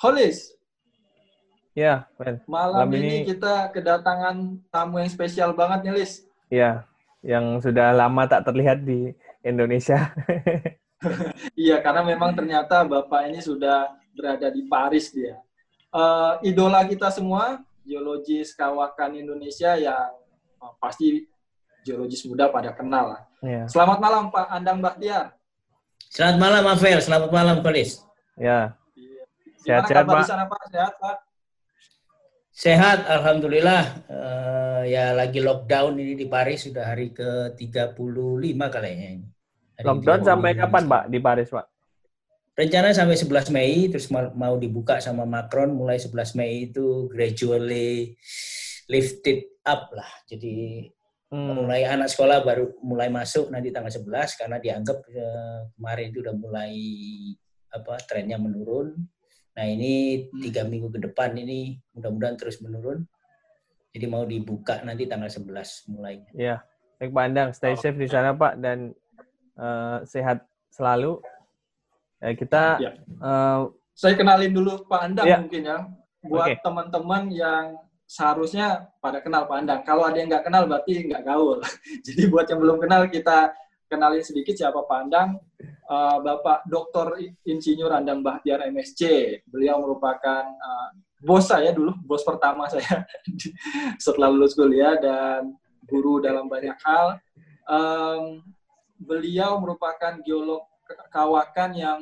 Holis. Ya, Ben. Malam, Malam ini, ini kita kedatangan tamu yang spesial banget nih, Lis. Iya, yang sudah lama tak terlihat di Indonesia. iya, karena memang ternyata Bapak ini sudah berada di Paris dia. Uh, idola kita semua, geologis kawakan Indonesia yang uh, pasti geologis muda pada kenal lah. Ya. Selamat malam Pak Andang Bahtiar. Selamat malam Afel, selamat malam Kolis. Ya. Sehat-sehat Pak. Sana, Pak? Sehat Pak? Sehat, Alhamdulillah. Uh, ya lagi lockdown ini di Paris sudah hari ke-35 kayaknya ini. Hari lockdown sampai kapan Pak di Paris Pak? Rencana sampai 11 Mei, terus mau dibuka sama Macron mulai 11 Mei itu gradually lifted up lah. Jadi hmm. mulai anak sekolah baru mulai masuk nanti tanggal 11 karena dianggap eh, kemarin itu udah mulai apa trennya menurun. Nah ini hmm. tiga minggu ke depan ini mudah-mudahan terus menurun. Jadi mau dibuka nanti tanggal 11 mulai. Iya, baik Pak Andang, stay safe di sana Pak dan uh, sehat selalu. Ya, kita. Ya. Uh, Saya kenalin dulu Pak Andang ya. mungkin ya, buat okay. teman-teman yang seharusnya pada kenal pandang. Kalau ada yang nggak kenal berarti nggak gaul. Jadi buat yang belum kenal kita kenalin sedikit siapa Pandang. Uh, Bapak Dr. Insinyur Andang Bahtiar MSc. Beliau merupakan uh, bos saya dulu, bos pertama saya setelah lulus kuliah dan guru dalam banyak hal. Um, beliau merupakan geolog kawakan yang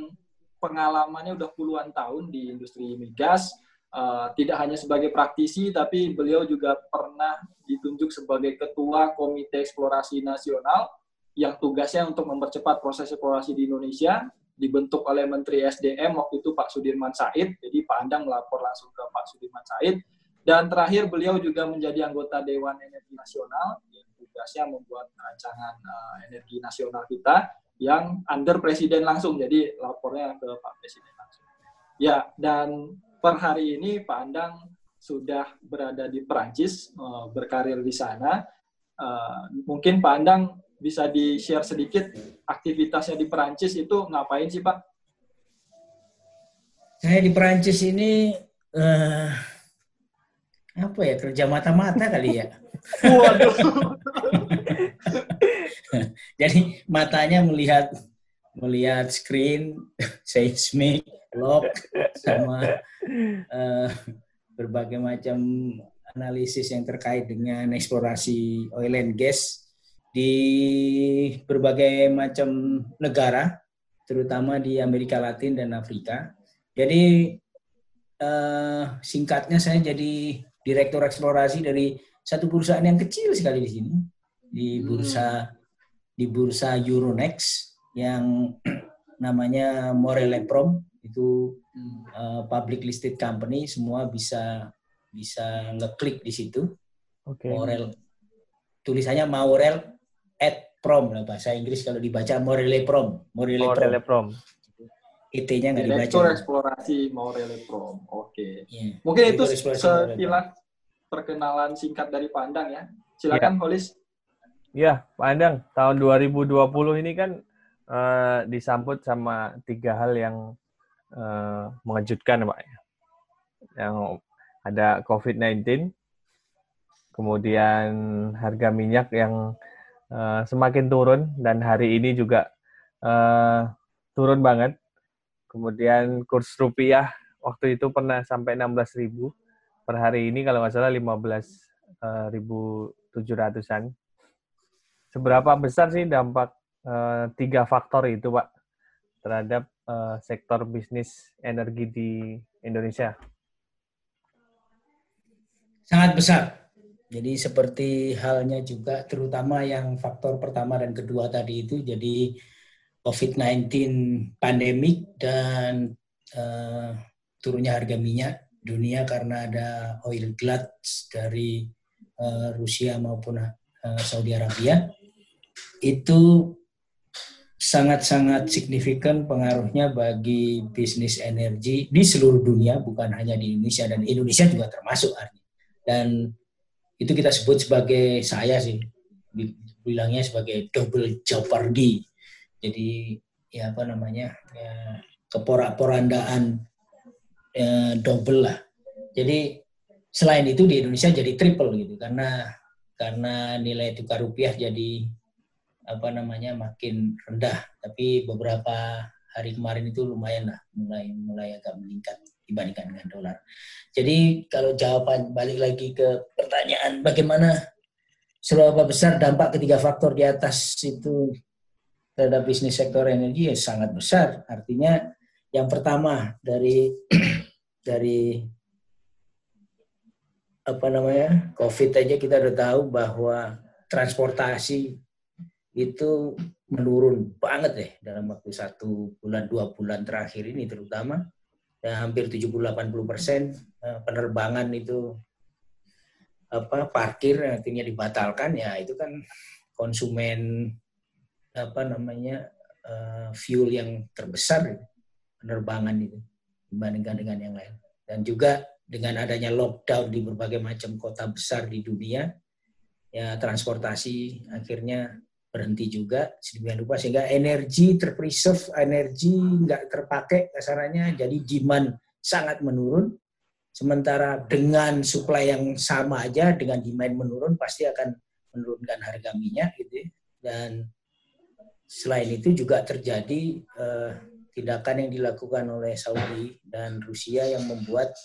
pengalamannya udah puluhan tahun di industri migas Uh, tidak hanya sebagai praktisi, tapi beliau juga pernah ditunjuk sebagai ketua Komite Eksplorasi Nasional yang tugasnya untuk mempercepat proses eksplorasi di Indonesia, dibentuk oleh Menteri SDM waktu itu Pak Sudirman Said, jadi Pak Andang melapor langsung ke Pak Sudirman Said, dan terakhir beliau juga menjadi anggota Dewan Energi Nasional, yang tugasnya membuat rancangan uh, energi nasional kita, yang under Presiden langsung, jadi lapornya ke Pak Presiden langsung. Ya, dan per hari ini Pak Andang sudah berada di Perancis, uh, berkarir di sana. Uh, mungkin Pak Andang bisa di-share sedikit aktivitasnya di Perancis itu ngapain sih Pak? Saya di Perancis ini uh, apa ya kerja mata-mata kali ya. Waduh. Jadi matanya melihat melihat screen seismik log sama uh, berbagai macam analisis yang terkait dengan eksplorasi oil and gas di berbagai macam negara, terutama di Amerika Latin dan Afrika. Jadi uh, singkatnya saya jadi direktur eksplorasi dari satu perusahaan yang kecil sekali di sini di bursa hmm. di bursa Euronext yang namanya Moreleprom itu uh, public listed company semua bisa bisa ngeklik di situ. Okay. Morel tulisannya Maurel at prom lah bahasa Inggris kalau dibaca Morele prom. Morele, Morele prom. IT-nya nggak dibaca. Direktur eksplorasi Morele prom. Oke. Okay. Iya. Yeah. Mungkin itu sekilas perkenalan singkat dari Pandang ya. Silakan yeah. Holis. Iya, Pak Andang, tahun 2020 ini kan uh, disambut sama tiga hal yang uh, mengejutkan Pak. Yang ada COVID-19, kemudian harga minyak yang uh, semakin turun dan hari ini juga uh, turun banget. Kemudian kurs rupiah waktu itu pernah sampai 16.000 per hari ini kalau nggak salah 15.700-an. Seberapa besar sih dampak tiga faktor itu, Pak, terhadap sektor bisnis energi di Indonesia? Sangat besar. Jadi seperti halnya juga terutama yang faktor pertama dan kedua tadi itu jadi COVID-19 pandemik dan uh, turunnya harga minyak dunia karena ada oil glut dari uh, Rusia maupun uh, Saudi Arabia itu sangat-sangat signifikan pengaruhnya bagi bisnis energi di seluruh dunia, bukan hanya di Indonesia dan Indonesia juga termasuk. Dan itu kita sebut sebagai saya sih bilangnya sebagai double jeopardy. Jadi ya apa namanya ya, keporak-porandaan eh, double lah. Jadi selain itu di Indonesia jadi triple gitu karena karena nilai tukar rupiah jadi apa namanya makin rendah. Tapi beberapa hari kemarin itu lumayan lah mulai mulai agak meningkat dibandingkan dengan dolar. Jadi kalau jawaban balik lagi ke pertanyaan bagaimana seberapa besar dampak ketiga faktor di atas itu terhadap bisnis sektor energi ya sangat besar. Artinya yang pertama dari dari apa namanya COVID aja kita udah tahu bahwa transportasi itu menurun banget deh dalam waktu satu bulan dua bulan terakhir ini terutama ya, hampir 70-80 persen eh, penerbangan itu apa parkir artinya dibatalkan ya itu kan konsumen apa namanya uh, fuel yang terbesar penerbangan itu dibandingkan dengan yang lain. Dan juga dengan adanya lockdown di berbagai macam kota besar di dunia ya transportasi akhirnya berhenti juga sedemikian rupa sehingga energi terpreserve energi nggak terpakai kasarannya jadi demand sangat menurun Sementara dengan supply yang sama aja dengan demand menurun pasti akan menurunkan harga minyak gitu. Ya. Dan selain itu juga terjadi eh, tindakan yang dilakukan oleh Saudi dan Rusia yang membuat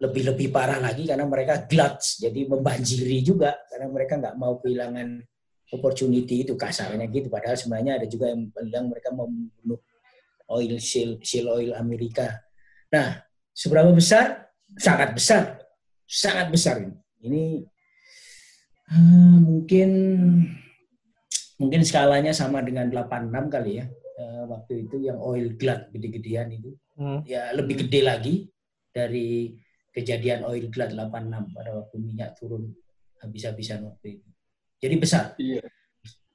lebih-lebih parah lagi karena mereka gluts, jadi membanjiri juga karena mereka nggak mau kehilangan opportunity itu kasarnya gitu. Padahal sebenarnya ada juga yang bilang mereka membunuh oil shale, shale oil Amerika. Nah, seberapa besar sangat besar, sangat besar ini. Ini uh, mungkin mungkin skalanya sama dengan 86 kali ya. Uh, waktu itu yang oil glut gede-gedean itu. Hmm. Ya lebih gede lagi dari kejadian oil glut 86 pada waktu minyak turun habis-habisan waktu itu. Jadi besar. Iya.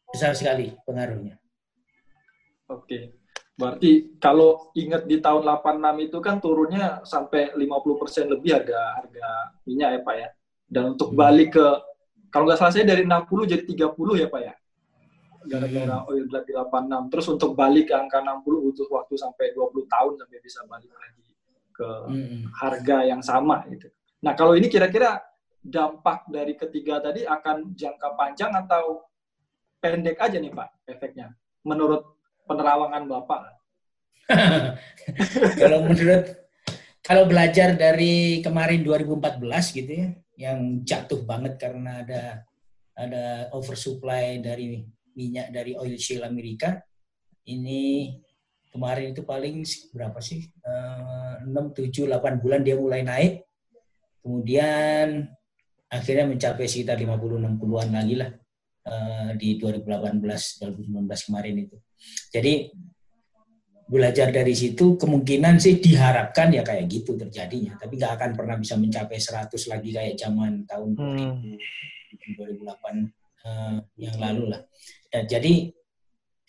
Besar sekali pengaruhnya. Oke. Berarti kalau ingat di tahun 86 itu kan turunnya sampai 50% lebih harga harga minyak ya Pak ya. Dan untuk hmm. balik ke kalau nggak salah saya dari 60 jadi 30 ya Pak ya. Gara-gara hmm. oil di 86. Terus untuk balik ke angka 60 butuh waktu sampai 20 tahun sampai bisa balik lagi ke hmm. harga yang sama gitu. Nah, kalau ini kira-kira dampak dari ketiga tadi akan jangka panjang atau pendek aja nih Pak efeknya menurut penerawangan Bapak? kalau menurut kalau belajar dari kemarin 2014 gitu ya, yang jatuh banget karena ada ada oversupply dari minyak dari oil shale Amerika. Ini kemarin itu paling berapa sih? Uh, 6, 7, 8 bulan dia mulai naik. Kemudian akhirnya mencapai sekitar 50-60-an lagi lah uh, di 2018, 2019 kemarin itu. Jadi belajar dari situ kemungkinan sih diharapkan ya kayak gitu terjadinya tapi nggak akan pernah bisa mencapai 100 lagi kayak zaman tahun hmm. 2008 uh, yang lalu lah dan jadi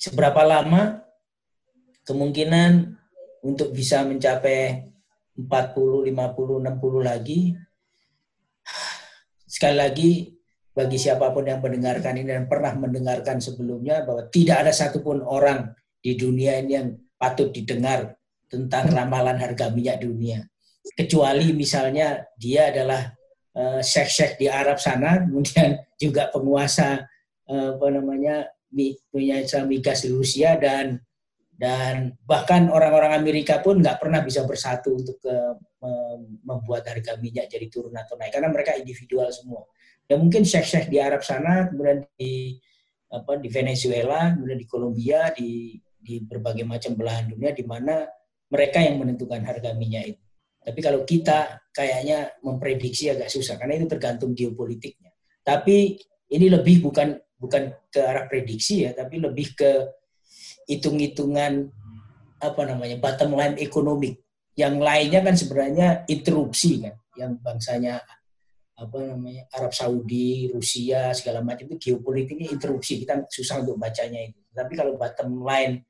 seberapa lama kemungkinan untuk bisa mencapai 40 50 60 lagi sekali lagi bagi siapa pun yang mendengarkan ini dan pernah mendengarkan sebelumnya bahwa tidak ada satupun orang di dunia ini yang patut didengar tentang ramalan harga minyak dunia. Kecuali misalnya dia adalah uh, di Arab sana, kemudian juga penguasa uh, apa namanya minyak migas di Rusia dan dan bahkan orang-orang Amerika pun nggak pernah bisa bersatu untuk ke, membuat harga minyak jadi turun atau naik karena mereka individual semua ya mungkin syekh-syekh di Arab sana, kemudian di apa di Venezuela, kemudian di Kolombia, di di berbagai macam belahan dunia di mana mereka yang menentukan harga minyak itu. Tapi kalau kita kayaknya memprediksi agak susah karena itu tergantung geopolitiknya. Tapi ini lebih bukan bukan ke arah prediksi ya, tapi lebih ke hitung-hitungan apa namanya bottom line ekonomi. Yang lainnya kan sebenarnya interupsi kan, yang bangsanya apa namanya Arab Saudi, Rusia segala macam itu geopolitiknya interupsi kita susah untuk bacanya itu. Tapi kalau bottom line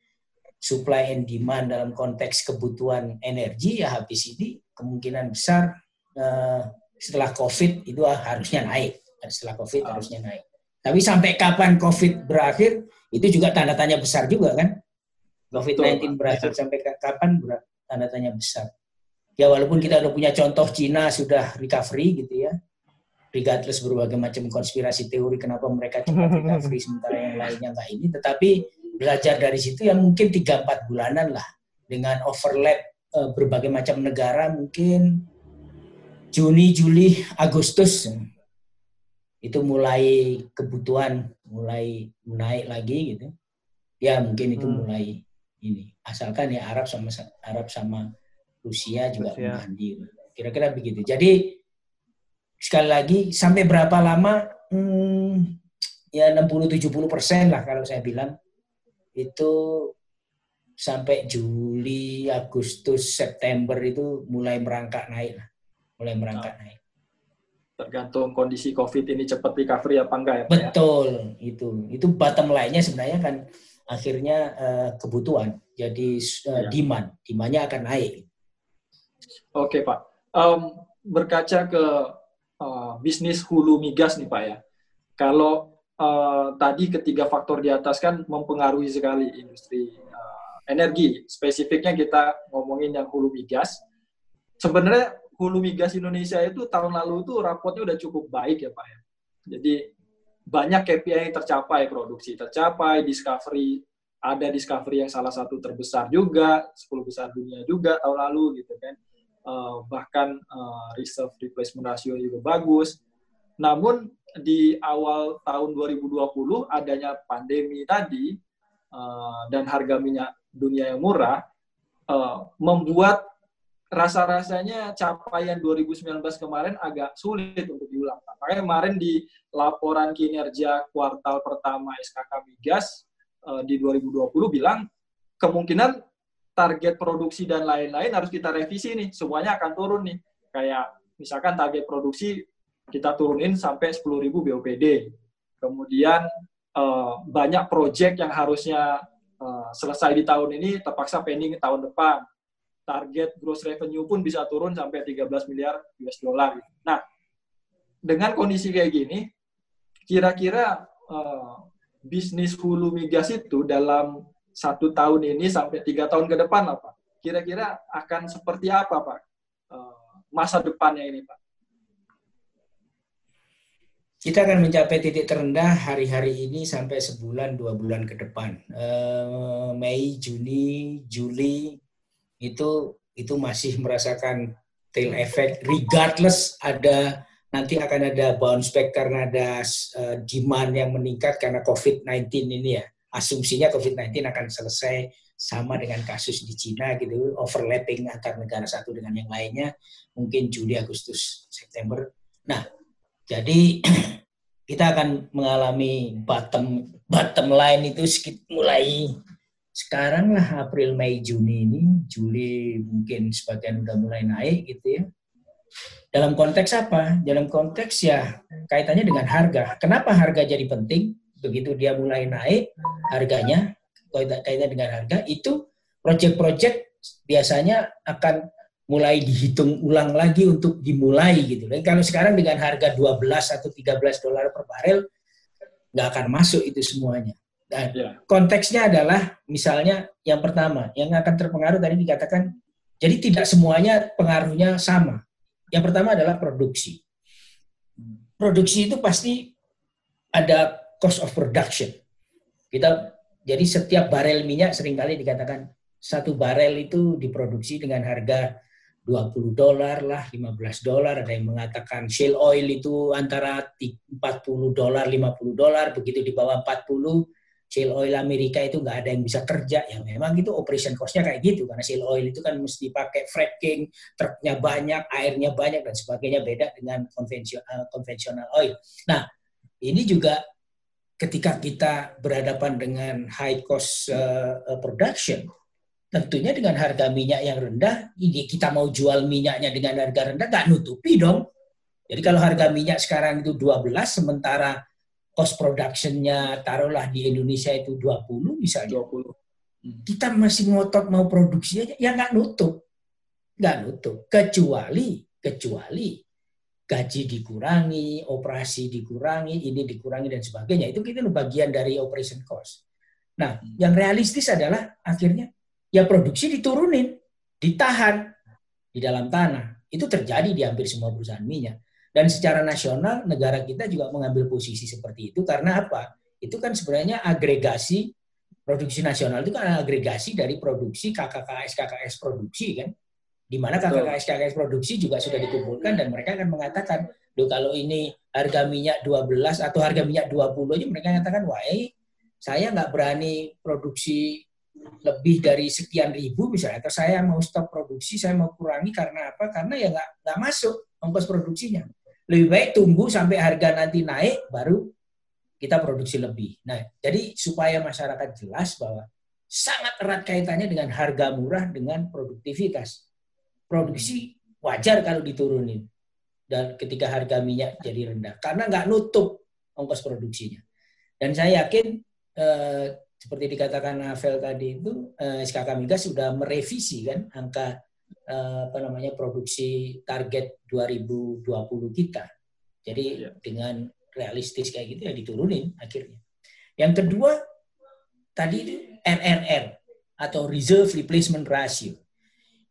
supply and demand dalam konteks kebutuhan energi ya habis ini kemungkinan besar uh, setelah COVID itu harusnya naik. Setelah COVID oh. harusnya naik. Tapi sampai kapan COVID berakhir itu juga tanda tanya besar juga kan. COVID-19 berakhir sampai kapan tanda tanya besar. Ya walaupun kita udah punya contoh Cina sudah recovery gitu ya, regardless berbagai macam konspirasi teori kenapa mereka cepat recovery sementara yang lainnya nggak ini, tetapi belajar dari situ yang mungkin 3-4 bulanan lah. Dengan overlap uh, berbagai macam negara mungkin Juni, Juli, Agustus. Itu mulai kebutuhan mulai naik lagi gitu. Ya mungkin itu hmm. mulai ini. Asalkan ya Arab sama Arab sama Rusia juga mandi. Kira-kira begitu. Jadi sekali lagi sampai berapa lama? Hmm, ya 60-70 persen lah kalau saya bilang itu sampai Juli, Agustus, September itu mulai merangkak naik lah. Mulai merangkak nah, naik. Tergantung kondisi COVID ini cepat recovery apa enggak ya Pak? Ya? Betul, ya? itu. Itu bottom line-nya sebenarnya kan akhirnya uh, kebutuhan. Jadi uh, ya. demand. Demandnya akan naik. Oke Pak. Um, berkaca ke uh, bisnis hulu migas nih Pak ya. Kalau uh, tadi ketiga faktor di atas kan mempengaruhi sekali industri uh, energi. Spesifiknya kita ngomongin yang hulu migas. Sebenarnya hulu migas Indonesia itu tahun lalu itu rapotnya udah cukup baik ya Pak ya. Jadi banyak KPI yang tercapai, produksi tercapai, discovery ada discovery yang salah satu terbesar juga, 10 besar dunia juga tahun lalu gitu kan uh, bahkan uh, reserve replacement ratio juga bagus. Namun di awal tahun 2020 adanya pandemi tadi uh, dan harga minyak dunia yang murah uh, membuat rasa-rasanya capaian 2019 kemarin agak sulit untuk diulang. Makanya kemarin di laporan kinerja kuartal pertama SKK Migas uh, di 2020 bilang kemungkinan target produksi dan lain-lain harus kita revisi nih. Semuanya akan turun nih. Kayak misalkan target produksi kita turunin sampai 10.000 BOPD. Kemudian uh, banyak proyek yang harusnya uh, selesai di tahun ini terpaksa pending tahun depan. Target gross revenue pun bisa turun sampai 13 miliar US dollar. Nah, dengan kondisi kayak gini, kira-kira uh, bisnis hulu migas itu dalam satu tahun ini sampai tiga tahun ke depan apa? Kira-kira akan seperti apa Pak eh, masa depannya ini Pak? Kita akan mencapai titik terendah hari-hari ini sampai sebulan dua bulan ke depan. Uh, Mei, Juni, Juli itu itu masih merasakan tail effect. Regardless ada nanti akan ada bounce back karena ada uh, demand yang meningkat karena COVID-19 ini ya. Asumsinya COVID-19 akan selesai sama dengan kasus di Cina gitu, overlapping antar negara satu dengan yang lainnya, mungkin Juli, Agustus, September. Nah, jadi kita akan mengalami bottom bottom line itu sedikit mulai sekarang lah April, Mei, Juni ini, Juli mungkin sebagian udah mulai naik gitu ya. Dalam konteks apa? Dalam konteks ya kaitannya dengan harga. Kenapa harga jadi penting? begitu dia mulai naik harganya kaitannya dengan harga itu proyek-proyek biasanya akan mulai dihitung ulang lagi untuk dimulai gitu. Dan kalau sekarang dengan harga 12 atau 13 dolar per barel nggak akan masuk itu semuanya. Dan ya. konteksnya adalah misalnya yang pertama yang akan terpengaruh tadi dikatakan jadi tidak semuanya pengaruhnya sama. Yang pertama adalah produksi. Produksi itu pasti ada cost of production. Kita jadi setiap barel minyak sering kali dikatakan satu barel itu diproduksi dengan harga 20 dolar lah, 15 dolar, ada yang mengatakan shale oil itu antara 40 dolar, 50 dolar, begitu di bawah 40, shale oil Amerika itu nggak ada yang bisa kerja. Ya memang itu operation cost-nya kayak gitu, karena shale oil itu kan mesti pakai fracking, truknya banyak, airnya banyak, dan sebagainya beda dengan konvensional, konvensional oil. Nah, ini juga ketika kita berhadapan dengan high cost uh, production, tentunya dengan harga minyak yang rendah, ini kita mau jual minyaknya dengan harga rendah, nggak nutupi dong. Jadi kalau harga minyak sekarang itu 12, sementara cost productionnya taruhlah di Indonesia itu 20 misalnya. 20. Hmm. Kita masih ngotot mau produksi aja, ya nggak nutup. Nggak nutup. Kecuali, kecuali gaji dikurangi, operasi dikurangi, ini dikurangi dan sebagainya. Itu kita bagian dari operation cost. Nah, yang realistis adalah akhirnya ya produksi diturunin, ditahan, di dalam tanah. Itu terjadi di hampir semua perusahaan minyak. Dan secara nasional negara kita juga mengambil posisi seperti itu karena apa? Itu kan sebenarnya agregasi produksi nasional itu kan agregasi dari produksi KKKS KKS produksi kan di mana KKKS KKS produksi juga sudah dikumpulkan dan mereka akan mengatakan, "Loh kalau ini harga minyak 12 atau harga minyak 20 aja mereka mengatakan, "Wah, eh, saya nggak berani produksi lebih dari sekian ribu misalnya atau saya mau stop produksi, saya mau kurangi karena apa? Karena ya nggak nggak masuk ongkos produksinya. Lebih baik tunggu sampai harga nanti naik baru kita produksi lebih. Nah, jadi supaya masyarakat jelas bahwa sangat erat kaitannya dengan harga murah dengan produktivitas produksi wajar kalau diturunin dan ketika harga minyak jadi rendah karena nggak nutup ongkos produksinya. Dan saya yakin eh, seperti dikatakan Avel tadi itu eh, SKK Migas sudah merevisi kan angka apa namanya produksi target 2020 kita. Jadi ya. dengan realistis kayak gitu ya diturunin akhirnya. Yang kedua tadi itu RRR atau Reserve Replacement Ratio.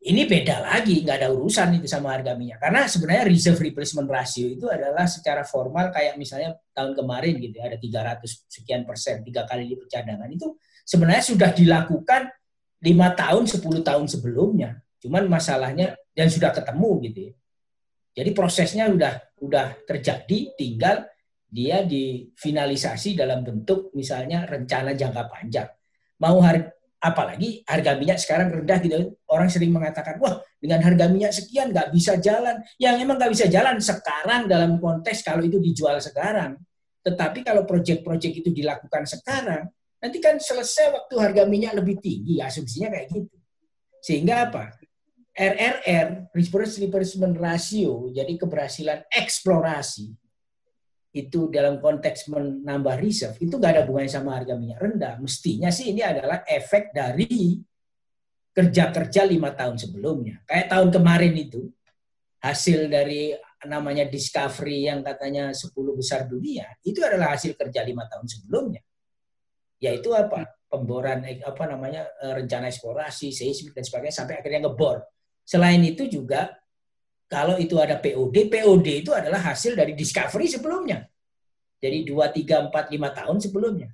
Ini beda lagi, nggak ada urusan itu sama harga minyak. Karena sebenarnya reserve replacement ratio itu adalah secara formal kayak misalnya tahun kemarin gitu ya, ada 300 sekian persen, tiga kali lipat cadangan. Itu sebenarnya sudah dilakukan lima tahun, 10 tahun sebelumnya. Cuman masalahnya dan sudah ketemu gitu ya. Jadi prosesnya udah udah terjadi, tinggal dia difinalisasi dalam bentuk misalnya rencana jangka panjang. Mau harga apalagi harga minyak sekarang rendah gitu. Orang sering mengatakan wah dengan harga minyak sekian nggak bisa jalan. Yang emang nggak bisa jalan sekarang dalam konteks kalau itu dijual sekarang. Tetapi kalau proyek-proyek itu dilakukan sekarang nanti kan selesai waktu harga minyak lebih tinggi asumsinya kayak gitu. Sehingga apa RRR resource replacement ratio jadi keberhasilan eksplorasi itu dalam konteks menambah reserve itu nggak ada hubungannya sama harga minyak rendah. Mestinya sih ini adalah efek dari kerja-kerja lima tahun sebelumnya. Kayak tahun kemarin itu hasil dari namanya discovery yang katanya 10 besar dunia itu adalah hasil kerja lima tahun sebelumnya. Yaitu apa? Pemboran eh, apa namanya eh, rencana eksplorasi, seismik dan sebagainya sampai akhirnya ngebor. Selain itu juga kalau itu ada POD, POD itu adalah hasil dari discovery sebelumnya. Jadi 2, 3, 4, 5 tahun sebelumnya.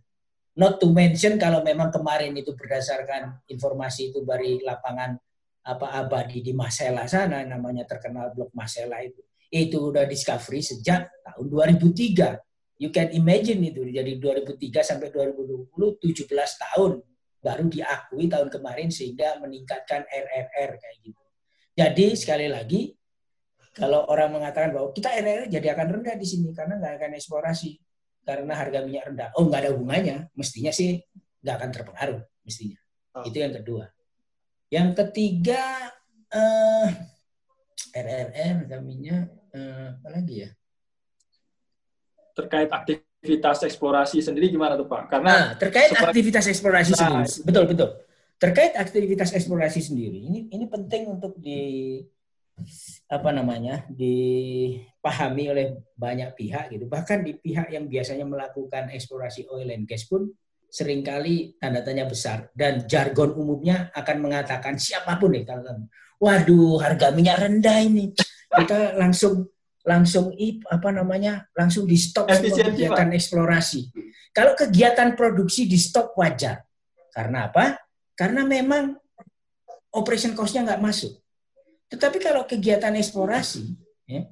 Not to mention kalau memang kemarin itu berdasarkan informasi itu dari lapangan apa abadi di Masela sana namanya terkenal blok Masela itu. Itu udah discovery sejak tahun 2003. You can imagine itu jadi 2003 sampai 2020 17 tahun baru diakui tahun kemarin sehingga meningkatkan RRR kayak gitu. Jadi sekali lagi kalau orang mengatakan bahwa kita RR jadi akan rendah di sini karena nggak akan eksplorasi karena harga minyak rendah. Oh nggak ada hubungannya, mestinya sih nggak akan terpengaruh mestinya. Oh. Itu yang kedua. Yang ketiga eh, RRR harga minyak eh, apa lagi ya? Terkait aktivitas eksplorasi sendiri gimana tuh Pak? Karena nah, terkait aktivitas eksplorasi nah, sendiri, betul betul. Terkait aktivitas eksplorasi sendiri, ini ini penting untuk di apa namanya dipahami oleh banyak pihak gitu. Bahkan di pihak yang biasanya melakukan eksplorasi oil and gas pun sering kali tanda tanya besar. Dan jargon umumnya akan mengatakan siapa pun nih kalau waduh harga minyak rendah ini. Kita langsung langsung apa namanya langsung di stop kegiatan eksplorasi. Kalau kegiatan produksi di stop wajar. Karena apa karena memang operation cost-nya nggak masuk tetapi kalau kegiatan eksplorasi, ya,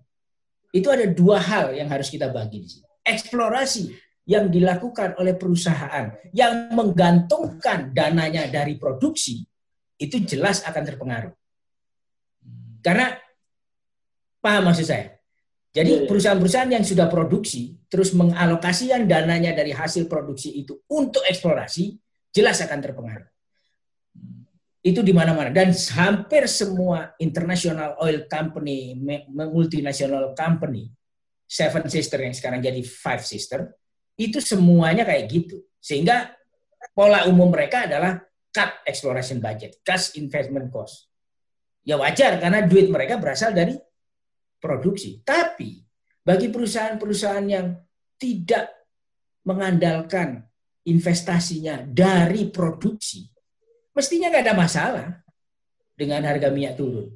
itu ada dua hal yang harus kita bagi di sini. Eksplorasi yang dilakukan oleh perusahaan yang menggantungkan dananya dari produksi, itu jelas akan terpengaruh. Karena, paham maksud saya? Jadi iya, iya. perusahaan-perusahaan yang sudah produksi, terus mengalokasikan dananya dari hasil produksi itu untuk eksplorasi, jelas akan terpengaruh itu di mana-mana dan hampir semua international oil company, multinational company, seven sister yang sekarang jadi five sister, itu semuanya kayak gitu. Sehingga pola umum mereka adalah cut exploration budget, cut investment cost. Ya wajar karena duit mereka berasal dari produksi. Tapi bagi perusahaan-perusahaan yang tidak mengandalkan investasinya dari produksi, mestinya nggak ada masalah dengan harga minyak turun.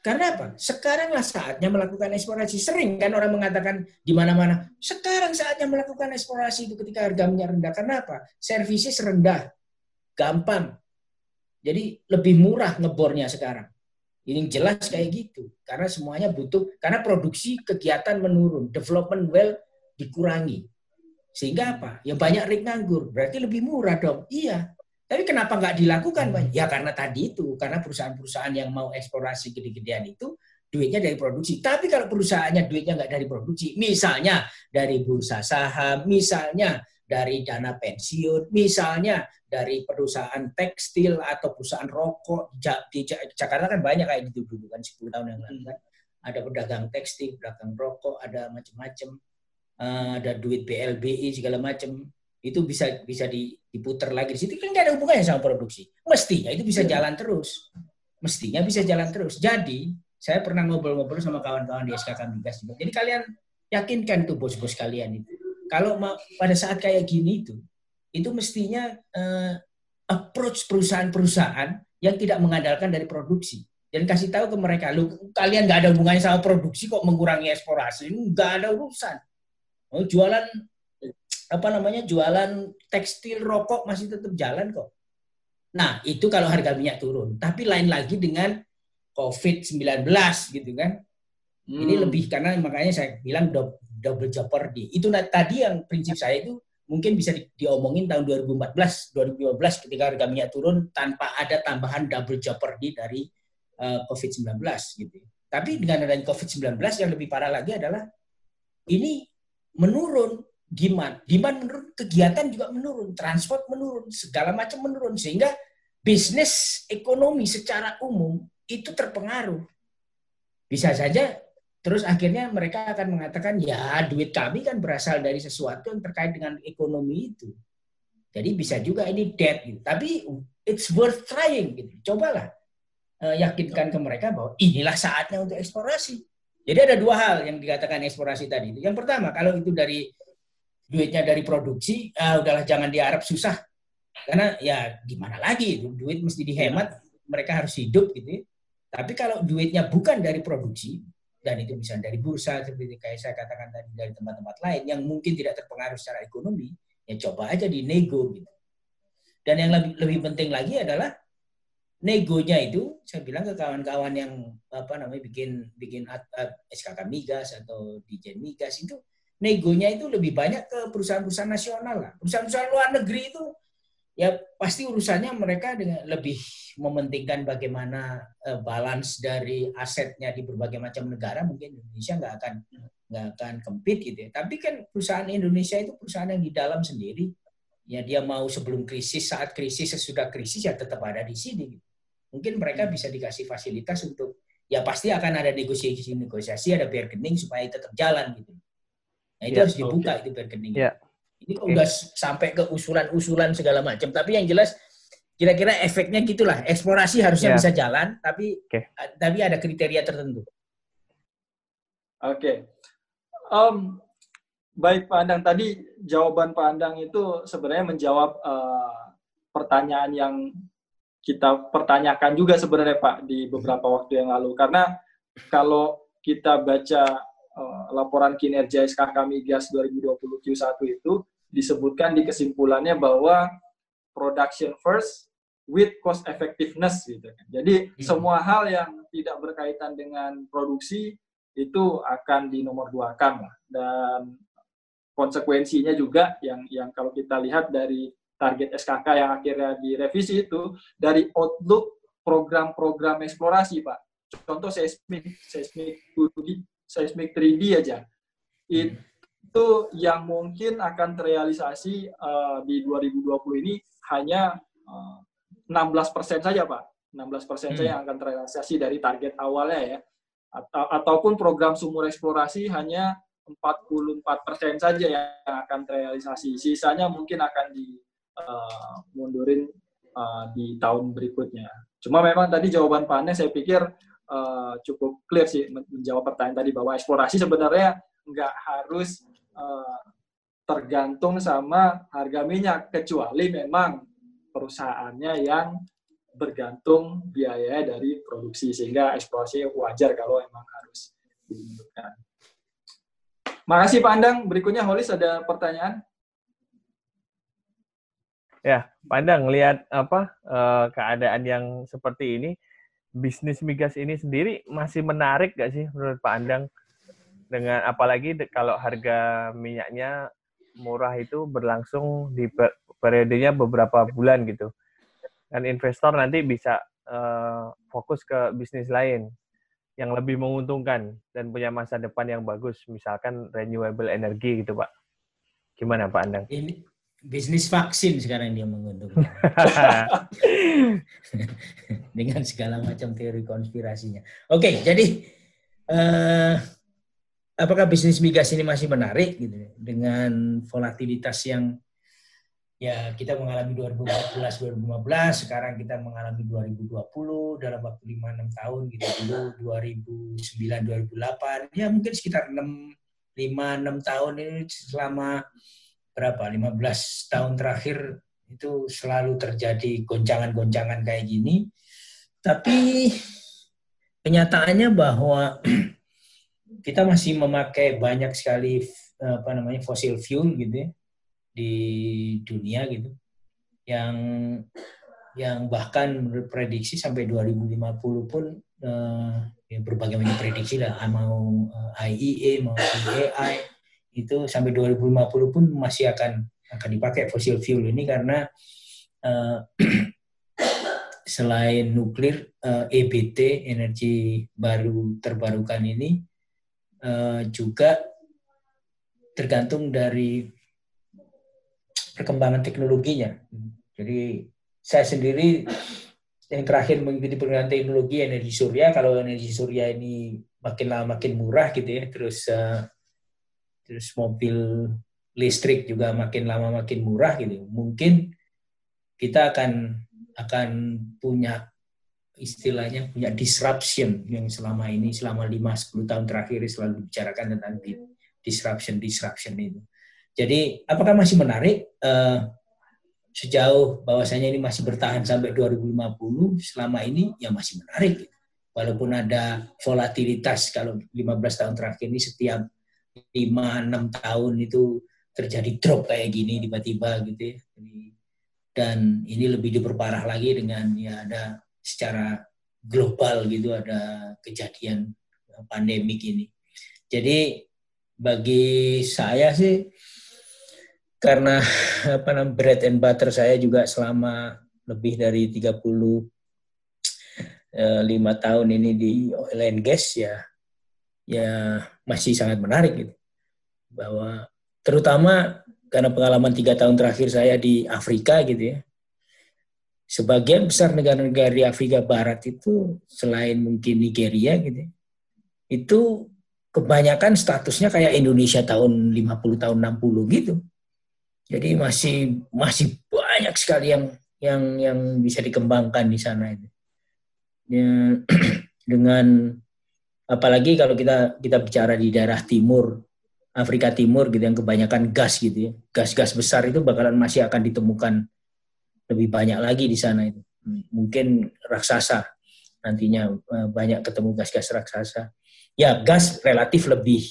Karena apa? Sekaranglah saatnya melakukan eksplorasi. Sering kan orang mengatakan di mana-mana, sekarang saatnya melakukan eksplorasi itu ketika harga minyak rendah. Karena apa? Servisnya rendah, gampang. Jadi lebih murah ngebornya sekarang. Ini jelas kayak gitu. Karena semuanya butuh, karena produksi kegiatan menurun, development well dikurangi. Sehingga apa? Ya banyak rig nganggur. Berarti lebih murah dong. Iya. Tapi kenapa nggak dilakukan, Pak? Hmm. Ya karena tadi itu, karena perusahaan-perusahaan yang mau eksplorasi gede-gedean itu duitnya dari produksi. Tapi kalau perusahaannya duitnya nggak dari produksi, misalnya dari bursa saham, misalnya dari dana pensiun, misalnya dari perusahaan tekstil atau perusahaan rokok di Jakarta kan banyak kayak gitu dulu kan 10 tahun yang lalu kan. Ada pedagang tekstil, pedagang rokok, ada macam-macam, eh, ada duit BLBI segala macam itu bisa bisa diputar lagi. Di situ kan nggak ada hubungannya sama produksi. Mestinya itu bisa iya. jalan terus. Mestinya bisa jalan terus. Jadi saya pernah ngobrol-ngobrol sama kawan-kawan di SKK Migas juga. Jadi kalian yakinkan tuh bos-bos kalian itu. Kalau pada saat kayak gini itu itu mestinya uh, approach perusahaan-perusahaan yang tidak mengandalkan dari produksi. Dan kasih tahu ke mereka lu kalian nggak ada hubungannya sama produksi kok mengurangi eksplorasi? Nggak ada urusan. Oh, jualan apa namanya jualan tekstil rokok masih tetap jalan kok. Nah, itu kalau harga minyak turun. Tapi lain lagi dengan COVID-19 gitu kan. Hmm. Ini lebih karena makanya saya bilang double jeopardy. Itu tadi yang prinsip saya itu mungkin bisa di, diomongin tahun 2014, 2015 ketika harga minyak turun tanpa ada tambahan double jeopardy dari uh, COVID-19 gitu. Tapi dengan adanya COVID-19 yang lebih parah lagi adalah ini menurun demand. Demand menurun, kegiatan juga menurun, transport menurun, segala macam menurun. Sehingga bisnis ekonomi secara umum itu terpengaruh. Bisa saja terus akhirnya mereka akan mengatakan ya duit kami kan berasal dari sesuatu yang terkait dengan ekonomi itu. Jadi bisa juga ini dead gitu. Tapi it's worth trying gitu. Cobalah uh, yakinkan ke mereka bahwa inilah saatnya untuk eksplorasi. Jadi ada dua hal yang dikatakan eksplorasi tadi. Yang pertama, kalau itu dari duitnya dari produksi, uh, udahlah jangan diharap susah. Karena ya gimana lagi, duit mesti dihemat, mereka harus hidup gitu. Ya. Tapi kalau duitnya bukan dari produksi, dan itu bisa dari bursa, seperti kayak saya katakan tadi, dari tempat-tempat lain yang mungkin tidak terpengaruh secara ekonomi, ya coba aja di nego gitu. Dan yang lebih, lebih penting lagi adalah negonya itu saya bilang ke kawan-kawan yang apa namanya bikin bikin SKK migas atau Dijen migas itu negonya itu lebih banyak ke perusahaan-perusahaan nasional lah. Perusahaan-perusahaan luar negeri itu ya pasti urusannya mereka dengan lebih mementingkan bagaimana uh, balance dari asetnya di berbagai macam negara. Mungkin Indonesia nggak akan nggak akan kempit gitu ya. Tapi kan perusahaan Indonesia itu perusahaan yang di dalam sendiri. Ya dia mau sebelum krisis, saat krisis, sesudah krisis ya tetap ada di sini. Gitu. Mungkin mereka hmm. bisa dikasih fasilitas untuk ya pasti akan ada negosiasi-negosiasi, ada bargaining supaya tetap jalan gitu. Nah, itu ya, harus dibuka okay. itu rekening. Ya. Ini okay. udah sampai ke usulan-usulan segala macam. Tapi yang jelas kira-kira efeknya gitulah. Eksplorasi harusnya ya. bisa jalan, tapi okay. tapi ada kriteria tertentu. Oke. Okay. Um, baik Pak Andang, tadi jawaban Pak Andang itu sebenarnya menjawab uh, pertanyaan yang kita pertanyakan juga sebenarnya Pak di beberapa waktu yang lalu. Karena kalau kita baca uh, laporan kinerja SKK Migas 2020 Q1 itu disebutkan di kesimpulannya bahwa production first with cost effectiveness gitu kan. Jadi hmm. semua hal yang tidak berkaitan dengan produksi itu akan dinomor dua lah dan konsekuensinya juga yang yang kalau kita lihat dari target SKK yang akhirnya direvisi itu dari outlook program-program eksplorasi Pak. Contoh seismik, seismik seismic 3D aja. Itu yang mungkin akan terrealisasi uh, di 2020 ini hanya uh, eh, 16% saja, Pak. 16% persen hmm. saja yang akan terrealisasi dari target awalnya ya. Atau, ataupun program sumur eksplorasi hanya 44% saja yang akan terrealisasi. Sisanya mungkin akan dimundurin uh, uh, di tahun berikutnya. Cuma memang tadi jawaban Pak Ane saya pikir uh, cukup clear sih menjawab pertanyaan tadi bahwa eksplorasi sebenarnya nggak harus uh, tergantung sama harga minyak kecuali memang perusahaannya yang bergantung biaya dari produksi sehingga eksplorasi wajar kalau emang harus dihidupkan. Makasih Pak Andang. Berikutnya Holis ada pertanyaan? Ya, Pak Andang lihat apa uh, keadaan yang seperti ini, bisnis migas ini sendiri masih menarik gak sih menurut Pak Andang? Dengan apalagi kalau harga minyaknya murah itu berlangsung di periodenya beberapa bulan gitu dan investor nanti bisa uh, fokus ke bisnis lain yang lebih menguntungkan dan punya masa depan yang bagus, misalkan renewable energy gitu, Pak. Gimana Pak Andang? Ini bisnis vaksin sekarang dia menguntungkan. Dengan segala macam teori konspirasinya. Oke, jadi uh, apakah bisnis migas ini masih menarik gitu dengan volatilitas yang ya kita mengalami 2014 2015 sekarang kita mengalami 2020 dalam waktu 5 6 tahun gitu dulu 2009 2008 ya mungkin sekitar 6 5 6 tahun ini selama berapa 15 tahun terakhir itu selalu terjadi goncangan-goncangan kayak gini. Tapi kenyataannya bahwa kita masih memakai banyak sekali apa namanya fosil fuel gitu ya di dunia gitu. Yang yang bahkan menurut prediksi sampai 2050 pun uh, ya berbagai macam prediksi lah. Mau eh, IEA mau AI itu sampai 2050 pun masih akan akan dipakai fosil fuel ini karena uh, selain nuklir uh, EBT energi baru terbarukan ini uh, juga tergantung dari perkembangan teknologinya. Jadi saya sendiri yang terakhir mengikuti perkembangan teknologi energi surya. Kalau energi surya ini makin lama makin murah gitu ya, terus uh, terus mobil listrik juga makin lama makin murah gitu. Mungkin kita akan akan punya istilahnya punya disruption yang selama ini selama 5 10 tahun terakhir selalu dibicarakan tentang disruption disruption itu. Jadi apakah masih menarik uh, sejauh bahwasanya ini masih bertahan sampai 2050 selama ini ya masih menarik. Gitu. Walaupun ada volatilitas kalau 15 tahun terakhir ini setiap 5 6 tahun itu terjadi drop kayak gini tiba-tiba gitu ya. Dan ini lebih diperparah lagi dengan ya ada secara global gitu ada kejadian pandemik ini. Jadi bagi saya sih karena apa namanya bread and butter saya juga selama lebih dari 35 eh, tahun ini di oil and gas ya ya masih sangat menarik gitu bahwa terutama karena pengalaman tiga tahun terakhir saya di Afrika gitu ya sebagian besar negara-negara di Afrika Barat itu selain mungkin Nigeria gitu itu kebanyakan statusnya kayak Indonesia tahun 50 tahun 60 gitu jadi masih masih banyak sekali yang yang yang bisa dikembangkan di sana itu. Ya, dengan apalagi kalau kita kita bicara di daerah timur Afrika Timur gitu yang kebanyakan gas gitu ya. Gas-gas besar itu bakalan masih akan ditemukan lebih banyak lagi di sana itu. Mungkin raksasa nantinya eh, banyak ketemu gas-gas raksasa. Ya, gas relatif lebih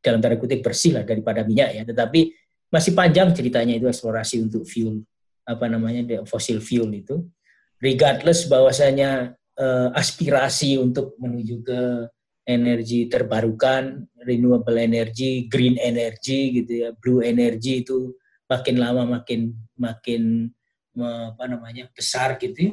dalam tanda kutip bersih lah daripada minyak ya, tetapi masih panjang ceritanya itu eksplorasi untuk fuel apa namanya fosil fuel itu regardless bahwasanya uh, aspirasi untuk menuju ke energi terbarukan renewable energy green energy gitu ya blue energy itu makin lama makin makin apa namanya besar gitu ya.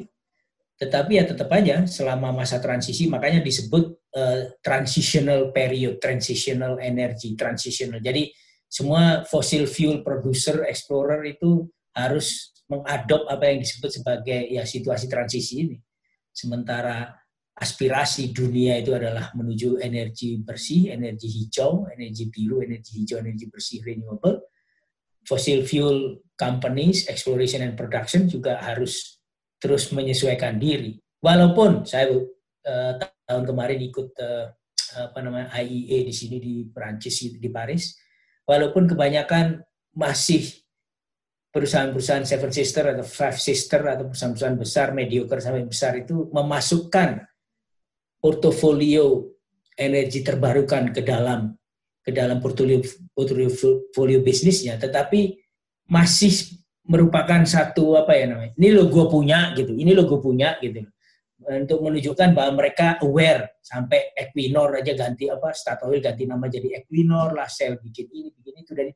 tetapi ya tetap aja selama masa transisi makanya disebut uh, transitional period transitional energy transitional jadi semua fossil fuel producer, explorer itu harus mengadop apa yang disebut sebagai ya situasi transisi ini. Sementara aspirasi dunia itu adalah menuju energi bersih, energi hijau, energi biru, energi hijau, energi bersih, renewable. Fossil fuel companies, exploration and production juga harus terus menyesuaikan diri. Walaupun saya uh, tahun kemarin ikut uh, apa namanya IEA di sini di Perancis di Paris, walaupun kebanyakan masih perusahaan-perusahaan seven sister atau five sister atau perusahaan-perusahaan besar, mediocre sampai besar itu memasukkan portofolio energi terbarukan ke dalam ke dalam portfolio portfolio bisnisnya, tetapi masih merupakan satu apa ya namanya? Ini lo gue punya gitu, ini lo gue punya gitu untuk menunjukkan bahwa mereka aware sampai Equinor aja ganti apa Statoil ganti nama jadi Equinor lah Shell bikin ini bikin itu dan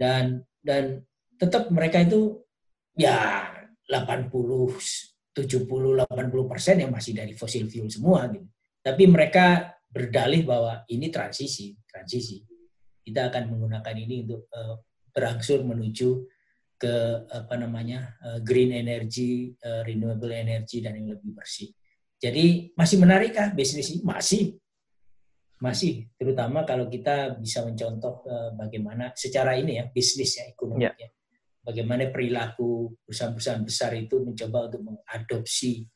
dan dan tetap mereka itu ya 80 70 80 persen yang masih dari fosil fuel semua gitu tapi mereka berdalih bahwa ini transisi transisi kita akan menggunakan ini untuk uh, berangsur menuju ke apa namanya uh, green energy, uh, renewable energy dan yang lebih bersih. Jadi masih menarik kah bisnis ini? Masih. Masih, terutama kalau kita bisa mencontoh uh, bagaimana secara ini ya bisnis ya ekonomi yeah. Bagaimana perilaku perusahaan-perusahaan besar itu mencoba untuk mengadopsi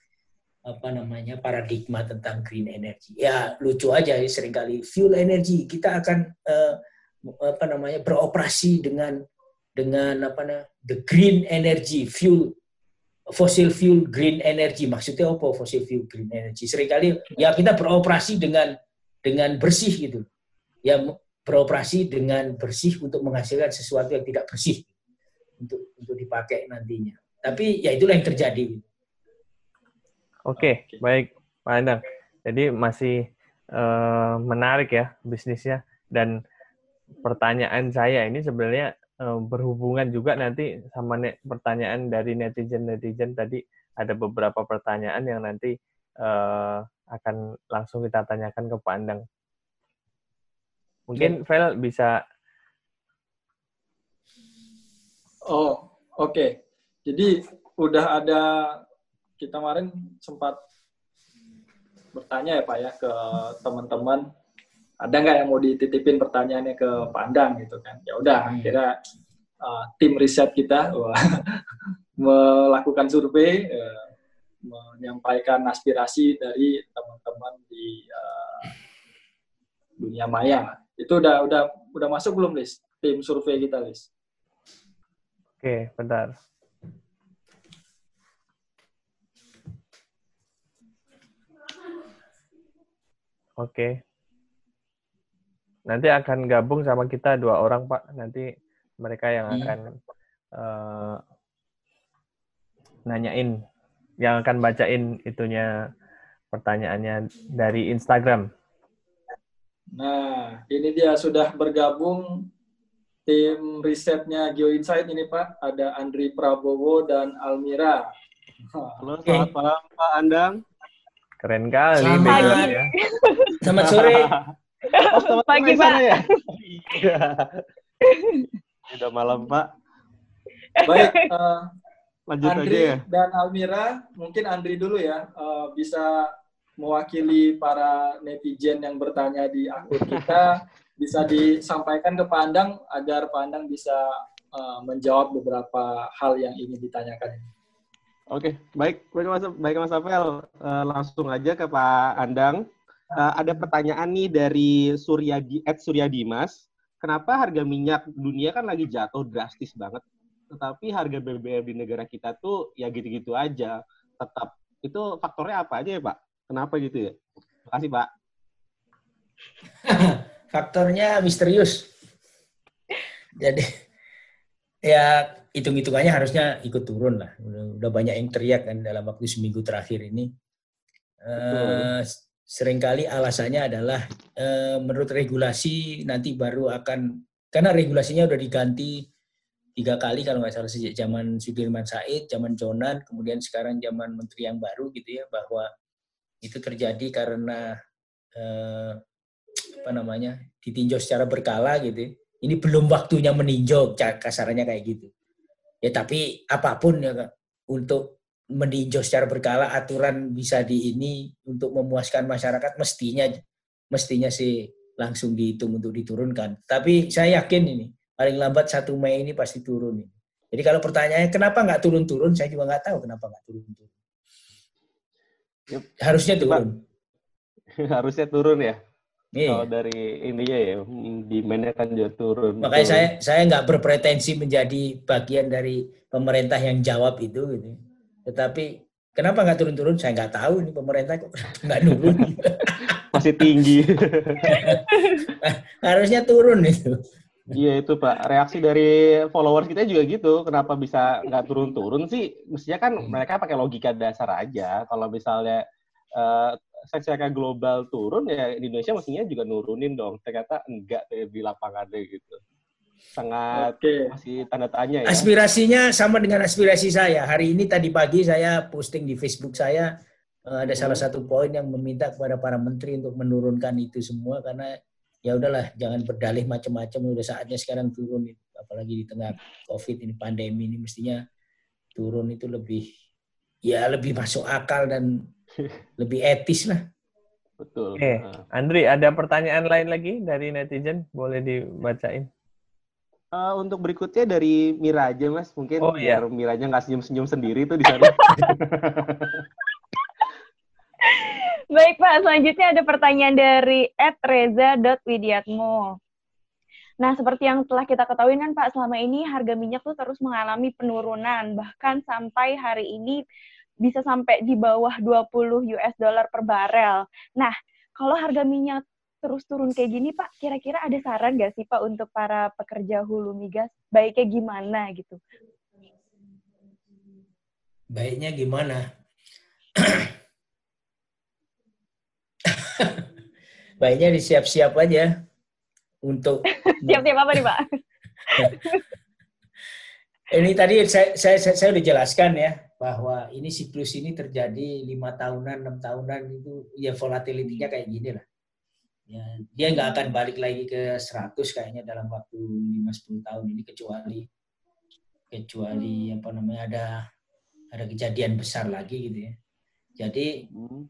apa namanya paradigma tentang green energy. Ya lucu aja ya sering kali fuel energy. Kita akan uh, apa namanya beroperasi dengan dengan apa namanya the green energy fuel fossil fuel green energy. Maksudnya apa fossil fuel green energy? Seringkali ya kita beroperasi dengan dengan bersih gitu. Ya beroperasi dengan bersih untuk menghasilkan sesuatu yang tidak bersih untuk untuk dipakai nantinya. Tapi ya itulah yang terjadi. Oke baik Pak Andang jadi masih uh, menarik ya bisnisnya. Dan pertanyaan saya ini sebenarnya Eh, berhubungan juga nanti sama pertanyaan dari netizen-netizen tadi. Ada beberapa pertanyaan yang nanti uh, akan langsung kita tanyakan ke Pak Andang. Mungkin ya. bisa Oh, oke. Okay. Jadi udah ada kita kemarin sempat bertanya ya Pak ya ke teman-teman ada nggak yang mau dititipin pertanyaannya ke Pandang gitu kan ya udah hmm. akhirnya uh, tim riset kita melakukan survei uh, menyampaikan aspirasi dari teman-teman di uh, dunia maya itu udah udah udah masuk belum list tim survei kita list oke bentar Oke, Nanti akan gabung sama kita dua orang, Pak. Nanti mereka yang hmm. akan uh, nanyain, yang akan bacain itunya pertanyaannya dari Instagram. Nah, ini dia sudah bergabung tim risetnya Geo Insight ini Pak. Ada Andri Prabowo dan Almira. Halo, selamat malam Pak Andang. Keren kali. Selamat pagi. Ya. Selamat sore. Oh, Pagi, Pak. Ya? Iya. Udah malam, Pak. Baik, uh, lanjut Andri aja ya. Dan Almira, mungkin Andri dulu ya, uh, bisa mewakili para netizen yang bertanya di akun kita, bisa disampaikan ke Pandang agar Pandang bisa uh, menjawab beberapa hal yang ingin ditanyakan ini. Oke, baik, baik Mas, baik Mas Apel, uh, langsung aja ke Pak Andang uh, ada pertanyaan nih dari Surya Ed Surya Dimas. Kenapa harga minyak dunia kan lagi jatuh drastis banget, tetapi harga BBM di negara kita tuh ya gitu-gitu aja. Tetap itu faktornya apa aja ya Pak? Kenapa gitu ya? Terima kasih Pak. faktornya misterius. Jadi ya hitung-hitungannya harusnya ikut turun lah. Udah, udah banyak yang teriak kan dalam waktu seminggu terakhir ini. Uh, sering kali alasannya adalah e, menurut regulasi nanti baru akan karena regulasinya udah diganti tiga kali kalau nggak salah sejak zaman Sudirman Said, zaman Jonan, kemudian sekarang zaman Menteri yang baru gitu ya bahwa itu terjadi karena e, apa namanya ditinjau secara berkala gitu. Ya. Ini belum waktunya meninjau kasarannya kayak gitu. Ya tapi apa pun ya untuk meninjau secara berkala aturan bisa di ini untuk memuaskan masyarakat mestinya mestinya sih langsung dihitung untuk diturunkan. Tapi saya yakin ini paling lambat satu Mei ini pasti turun. Ini. Jadi kalau pertanyaannya kenapa nggak turun-turun, saya juga nggak tahu kenapa nggak turun-turun. Harusnya turun. Harusnya turun ya. Iya. Kalau dari ininya ya, demand-nya kan juga turun. Makanya saya saya nggak berpretensi menjadi bagian dari pemerintah yang jawab itu gitu. Tetapi kenapa nggak turun-turun? Saya nggak tahu ini pemerintah kok nggak turun. Masih tinggi. Harusnya turun itu. Iya itu Pak, reaksi dari followers kita juga gitu. Kenapa bisa nggak turun-turun sih? Mestinya kan hmm. mereka pakai logika dasar aja. Kalau misalnya uh, secara global turun ya Indonesia mestinya juga nurunin dong. Ternyata enggak di lapangan deh gitu. Sangat okay. masih tanda tanya ya. Aspirasinya sama dengan aspirasi saya. Hari ini tadi pagi saya posting di Facebook saya eh, ada hmm. salah satu poin yang meminta kepada para menteri untuk menurunkan itu semua karena ya udahlah jangan berdalih macam-macam udah saatnya sekarang turun apalagi di tengah covid ini pandemi ini mestinya turun itu lebih ya lebih masuk akal dan lebih etis lah. Betul. Oke Andri ada pertanyaan lain lagi dari netizen? Boleh dibacain. Uh, untuk berikutnya dari Mira aja mas, mungkin oh, iya. biar Miranya nggak senyum-senyum sendiri tuh di sana. Baik Pak, selanjutnya ada pertanyaan dari @reza.widiatmo. Nah, seperti yang telah kita ketahui kan Pak, selama ini harga minyak tuh terus mengalami penurunan, bahkan sampai hari ini bisa sampai di bawah 20 US dollar per barel. Nah, kalau harga minyak terus turun kayak gini Pak, kira-kira ada saran nggak sih Pak untuk para pekerja hulu migas? Baiknya gimana gitu? Baiknya gimana? baiknya disiap-siap aja untuk siap-siap apa nih pak? ini tadi saya, saya saya saya udah jelaskan ya bahwa ini siklus ini terjadi lima tahunan enam tahunan itu ya volatility-nya kayak gini lah. Ya, dia nggak akan balik lagi ke 100 kayaknya dalam waktu 5-10 tahun ini kecuali kecuali apa namanya ada ada kejadian besar lagi gitu ya. Jadi hmm.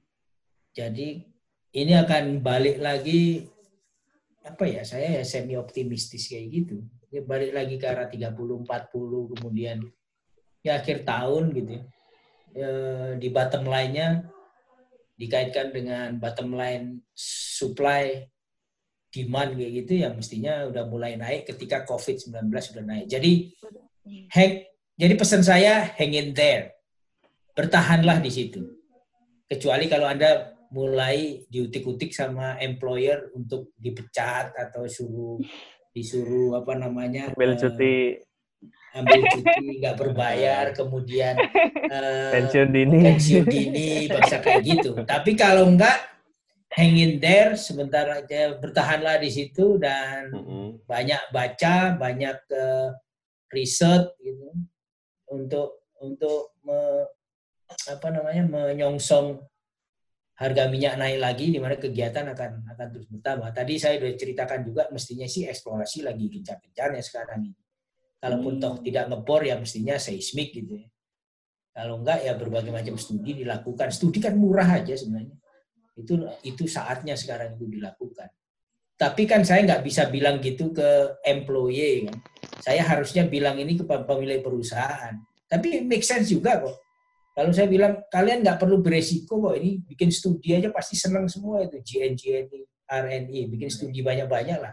jadi ini akan balik lagi apa ya saya ya semi optimistis kayak gitu ya balik lagi ke arah 30 40 kemudian ya akhir tahun gitu ya, ya di bottom line-nya dikaitkan dengan bottom line supply demand kayak gitu yang mestinya udah mulai naik ketika COVID-19 sudah naik. Jadi hang, jadi pesan saya hang in there. Bertahanlah di situ. Kecuali kalau Anda mulai diutik-utik sama employer untuk dipecat atau suruh disuruh apa namanya ambil cuti ambil cuti nggak berbayar kemudian uh, pensiun dini pensiun dini bangsa kayak gitu tapi kalau enggak hang in there sebentar aja bertahanlah di situ dan mm -hmm. banyak baca banyak uh, riset gitu untuk untuk me, apa namanya menyongsong harga minyak naik lagi di mana kegiatan akan akan terus bertambah. Tadi saya sudah ceritakan juga mestinya sih eksplorasi lagi gencar-gencarnya sekarang ini. Kalaupun hmm. toh tidak ngebor ya mestinya seismik gitu ya. Kalau enggak ya berbagai macam studi dilakukan. Studi kan murah aja sebenarnya. Itu itu saatnya sekarang itu dilakukan. Tapi kan saya nggak bisa bilang gitu ke employee kan. Saya harusnya bilang ini ke pemilik perusahaan. Tapi make sense juga kok kalau saya bilang kalian nggak perlu beresiko kok ini bikin studi aja pasti senang semua itu GN, GNI, RNI, bikin studi banyak-banyak lah.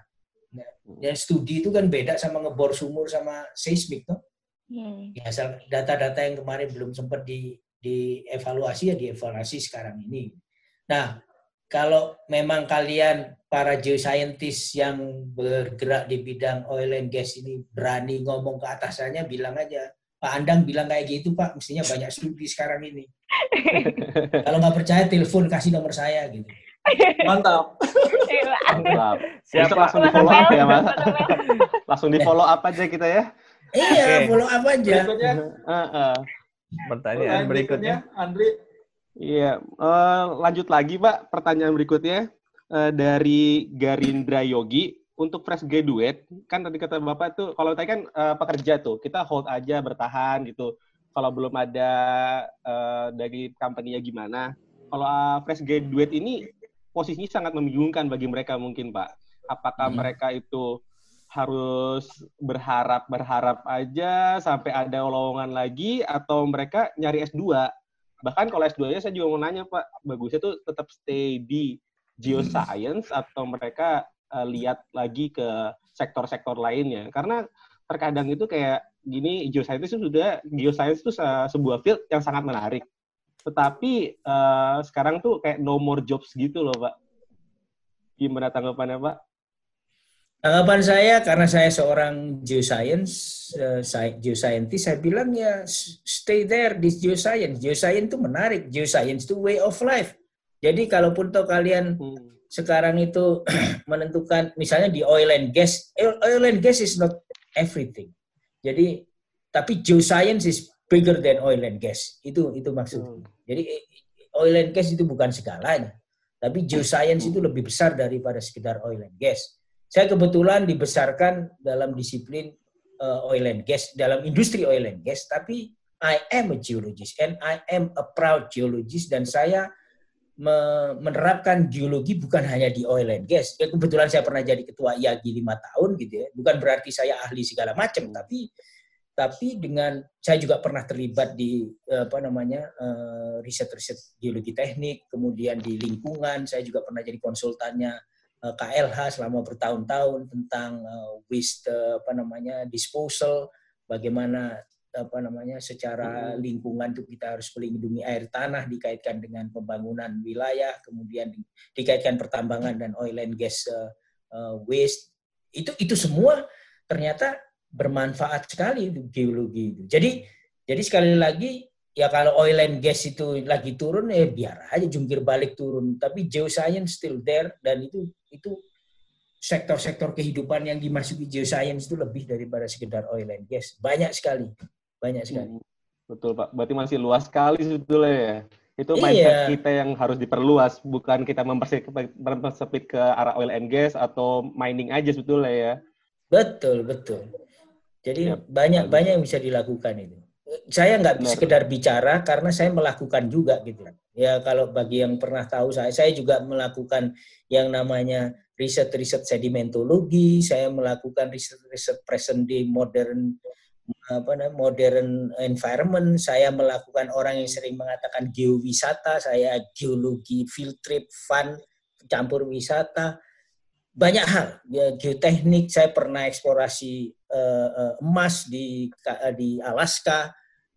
Nah, dan studi itu kan beda sama ngebor sumur sama seismik tuh. Hmm. Ya, data-data yang kemarin belum sempat di dievaluasi ya dievaluasi sekarang ini. Nah, kalau memang kalian para geoscientist yang bergerak di bidang oil and gas ini berani ngomong ke atasannya, bilang aja, Pak Andang bilang kayak gitu Pak, mestinya banyak studi sekarang ini. Kalau nggak percaya, telepon kasih nomor saya gitu. Mantap. Mantap. Siapa langsung di follow up ya Mas? langsung di follow up aja kita ya. Iya, okay. follow up aja. Berikutnya, uh, uh. pertanyaan oh, berikutnya. Andri. Iya, uh, lanjut lagi Pak, pertanyaan berikutnya uh, dari Garindra Yogi untuk fresh graduate kan tadi kata bapak tuh kalau tadi kan uh, pekerja tuh kita hold aja bertahan gitu kalau belum ada uh, dari company-nya gimana kalau uh, fresh graduate ini posisinya sangat membingungkan bagi mereka mungkin pak apakah hmm. mereka itu harus berharap berharap aja sampai ada lowongan lagi atau mereka nyari S2 bahkan kalau S2 nya saya juga mau nanya pak bagusnya tuh tetap stay di geoscience atau mereka uh, lihat lagi ke sektor-sektor lainnya? Karena terkadang itu kayak gini geoscience itu sudah geoscience itu sebuah field yang sangat menarik. Tetapi uh, sekarang tuh kayak no more jobs gitu loh, Pak. Gimana tanggapannya, Pak? Tanggapan saya karena saya seorang geoscience, uh, geoscientist, saya bilang ya stay there di geoscience. Geoscience itu menarik. Geoscience itu way of life. Jadi kalaupun toh kalian hmm. sekarang itu menentukan misalnya di oil and gas, oil and gas is not everything. Jadi tapi geoscience is bigger than oil and gas. Itu itu maksudnya. Hmm. Jadi oil and gas itu bukan segalanya. Tapi geoscience itu lebih besar daripada sekedar oil and gas saya kebetulan dibesarkan dalam disiplin uh, oil and gas, dalam industri oil and gas, tapi I am a geologist and I am a proud geologist dan saya menerapkan geologi bukan hanya di oil and gas. Ya, kebetulan saya pernah jadi ketua IAGI lima tahun gitu ya. Bukan berarti saya ahli segala macam, tapi tapi dengan saya juga pernah terlibat di apa namanya eh, riset-riset geologi teknik, kemudian di lingkungan, saya juga pernah jadi konsultannya Eh, KLH selama bertahun-tahun tentang waste apa namanya disposal, bagaimana apa namanya secara hmm. lingkungan itu kita harus melindungi air tanah dikaitkan dengan pembangunan wilayah, kemudian di, dikaitkan pertambangan dan oil and gas waste. Itu itu semua ternyata bermanfaat sekali geologi itu. Jadi jadi sekali lagi ya kalau oil and gas itu lagi turun ya biar aja jungkir balik turun tapi geoscience still there dan itu itu sektor-sektor kehidupan yang dimasuki geoscience itu lebih daripada sekedar oil and gas. Banyak sekali. Banyak sekali. Hmm, betul, Pak. Berarti masih luas sekali sebetulnya ya. Itu iya. mindset kita yang harus diperluas, bukan kita mempersempit ke arah oil and gas atau mining aja sebetulnya ya. Betul, betul. Jadi banyak banyak yang bisa dilakukan itu. Saya nggak sekedar bicara karena saya melakukan juga gitu. Ya kalau bagi yang pernah tahu saya, saya juga melakukan yang namanya riset-riset sedimentologi, saya melakukan riset-riset present day modern apa namanya modern environment, saya melakukan orang yang sering mengatakan geowisata, saya geologi field trip fun campur wisata, banyak hal. Ya geoteknik, saya pernah eksplorasi uh, emas di di Alaska,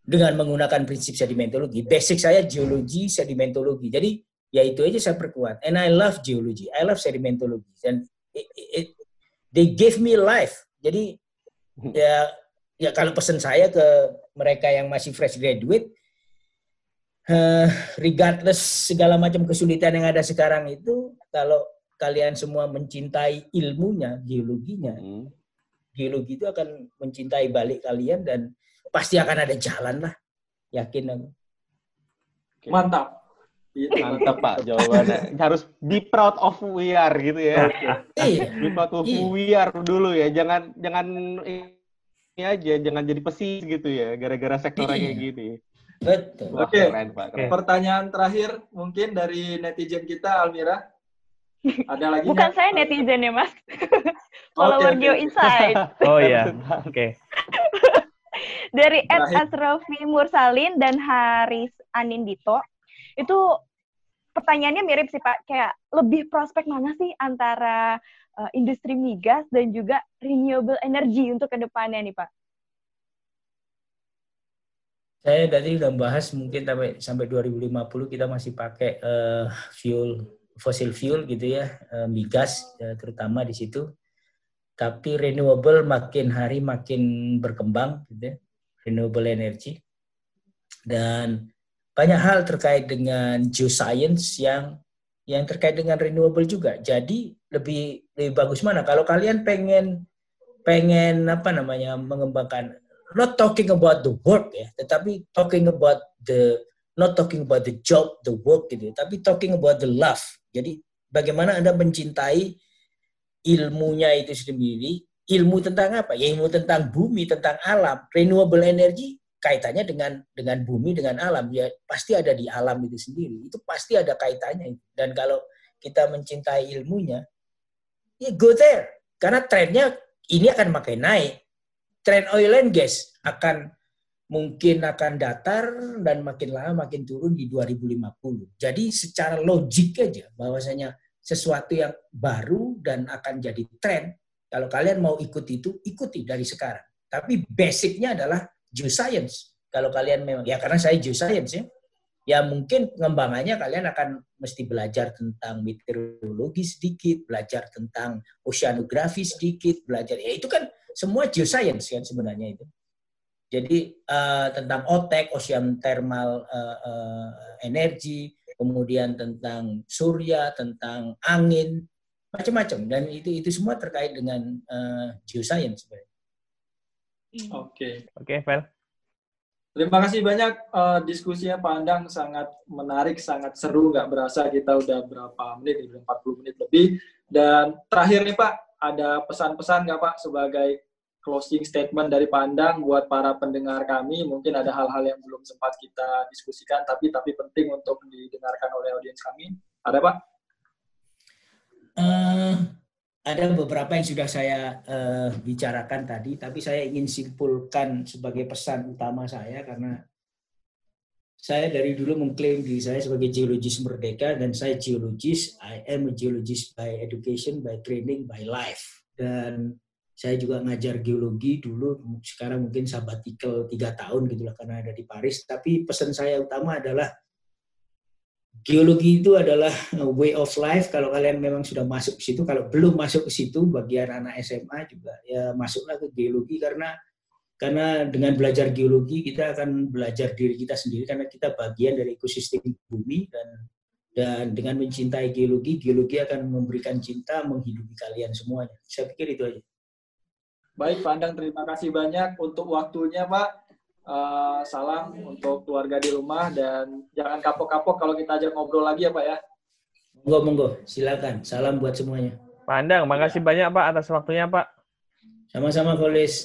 dengan menggunakan prinsip sedimentologi. Basic saya geologi, sedimentologi. Jadi ya itu aja saya perkuat. And I love geology, I love sedimentologi. Dan it, it, they gave me life. Jadi ya ya kalau pesan saya ke mereka yang masih fresh graduate, uh, regardless segala macam kesulitan yang ada sekarang itu, kalau kalian semua mencintai ilmunya, geologinya, hmm. Geologi itu akan mencintai balik kalian dan pasti akan ada jalan lah. Yakin aku. Mantap. Iya, mantap Pak jawabannya. Harus be proud of we are gitu ya. Iya. Be proud of iya. we are dulu ya. Jangan jangan ini aja, jangan jadi pesis gitu ya. Gara-gara sektor iya. kayak gini. Betul. Oke. Okay. Keren, Pak. Keren. Pertanyaan terakhir mungkin dari netizen kita Almira. Ada lagi Bukan saya netizen ya, Mas. Follower okay, Geo Insight. Oh iya. Oke. Okay. dari Ed Asrafi Mursalin dan Haris Anindito itu pertanyaannya mirip sih Pak kayak lebih prospek mana sih antara uh, industri migas dan juga renewable energy untuk ke depannya nih Pak? Saya tadi udah bahas mungkin sampai sampai 2050 kita masih pakai uh, fuel fosil fuel gitu ya uh, migas uh, terutama di situ tapi renewable makin hari makin berkembang gitu ya, renewable energy dan banyak hal terkait dengan geoscience yang yang terkait dengan renewable juga. Jadi lebih lebih bagus mana kalau kalian pengen pengen apa namanya mengembangkan not talking about the work ya, tetapi talking about the not talking about the job, the work gitu, tapi talking about the love. Jadi bagaimana Anda mencintai ilmunya itu sendiri, ilmu tentang apa? Ya ilmu tentang bumi, tentang alam. Renewable energy kaitannya dengan dengan bumi, dengan alam. Ya pasti ada di alam itu sendiri. Itu pasti ada kaitannya. Dan kalau kita mencintai ilmunya, ya go there. Karena trennya ini akan makin naik. Tren oil and gas akan mungkin akan datar dan makin lama makin turun di 2050. Jadi secara logik aja bahwasanya sesuatu yang baru dan akan jadi tren. Kalau kalian mau ikut itu, ikuti dari sekarang. Tapi basicnya adalah geoscience. Kalau kalian memang, ya karena saya geoscience ya, ya mungkin pengembangannya kalian akan mesti belajar tentang meteorologi sedikit, belajar tentang oceanografi sedikit, belajar, ya itu kan semua geoscience kan sebenarnya itu. Jadi uh, tentang otek, ocean thermal uh, uh, energy, kemudian tentang surya, tentang angin, macam-macam. Dan itu itu semua terkait dengan uh, geoscience sebenarnya. Oke. Okay. Oke, okay, Vel. Terima kasih banyak uh, diskusinya Pak Andang sangat menarik, sangat seru, nggak berasa kita udah berapa menit, udah 40 menit lebih. Dan terakhir nih Pak, ada pesan-pesan nggak Pak sebagai closing statement dari Pandang buat para pendengar kami. Mungkin ada hal-hal yang belum sempat kita diskusikan, tapi tapi penting untuk didengarkan oleh audiens kami. Ada Pak? Uh, ada beberapa yang sudah saya uh, bicarakan tadi, tapi saya ingin simpulkan sebagai pesan utama saya karena saya dari dulu mengklaim diri saya sebagai geologis merdeka dan saya geologis. I am a geologist by education, by training, by life. Dan saya juga ngajar geologi dulu, sekarang mungkin sabbatical tiga tahun gitulah karena ada di Paris. Tapi pesan saya utama adalah geologi itu adalah way of life. Kalau kalian memang sudah masuk ke situ, kalau belum masuk ke situ, bagian anak SMA juga ya masuklah ke geologi karena karena dengan belajar geologi kita akan belajar diri kita sendiri karena kita bagian dari ekosistem bumi dan dan dengan mencintai geologi, geologi akan memberikan cinta menghidupi kalian semuanya. Saya pikir itu aja. Baik, Pak Andang, terima kasih banyak untuk waktunya, Pak. Uh, salam untuk keluarga di rumah dan jangan kapok-kapok kalau kita ajak ngobrol lagi ya, Pak ya. Monggo, monggo. Silakan. Salam buat semuanya. Pak Andang, makasih ya. banyak, Pak, atas waktunya, Pak. Sama-sama, Kolis.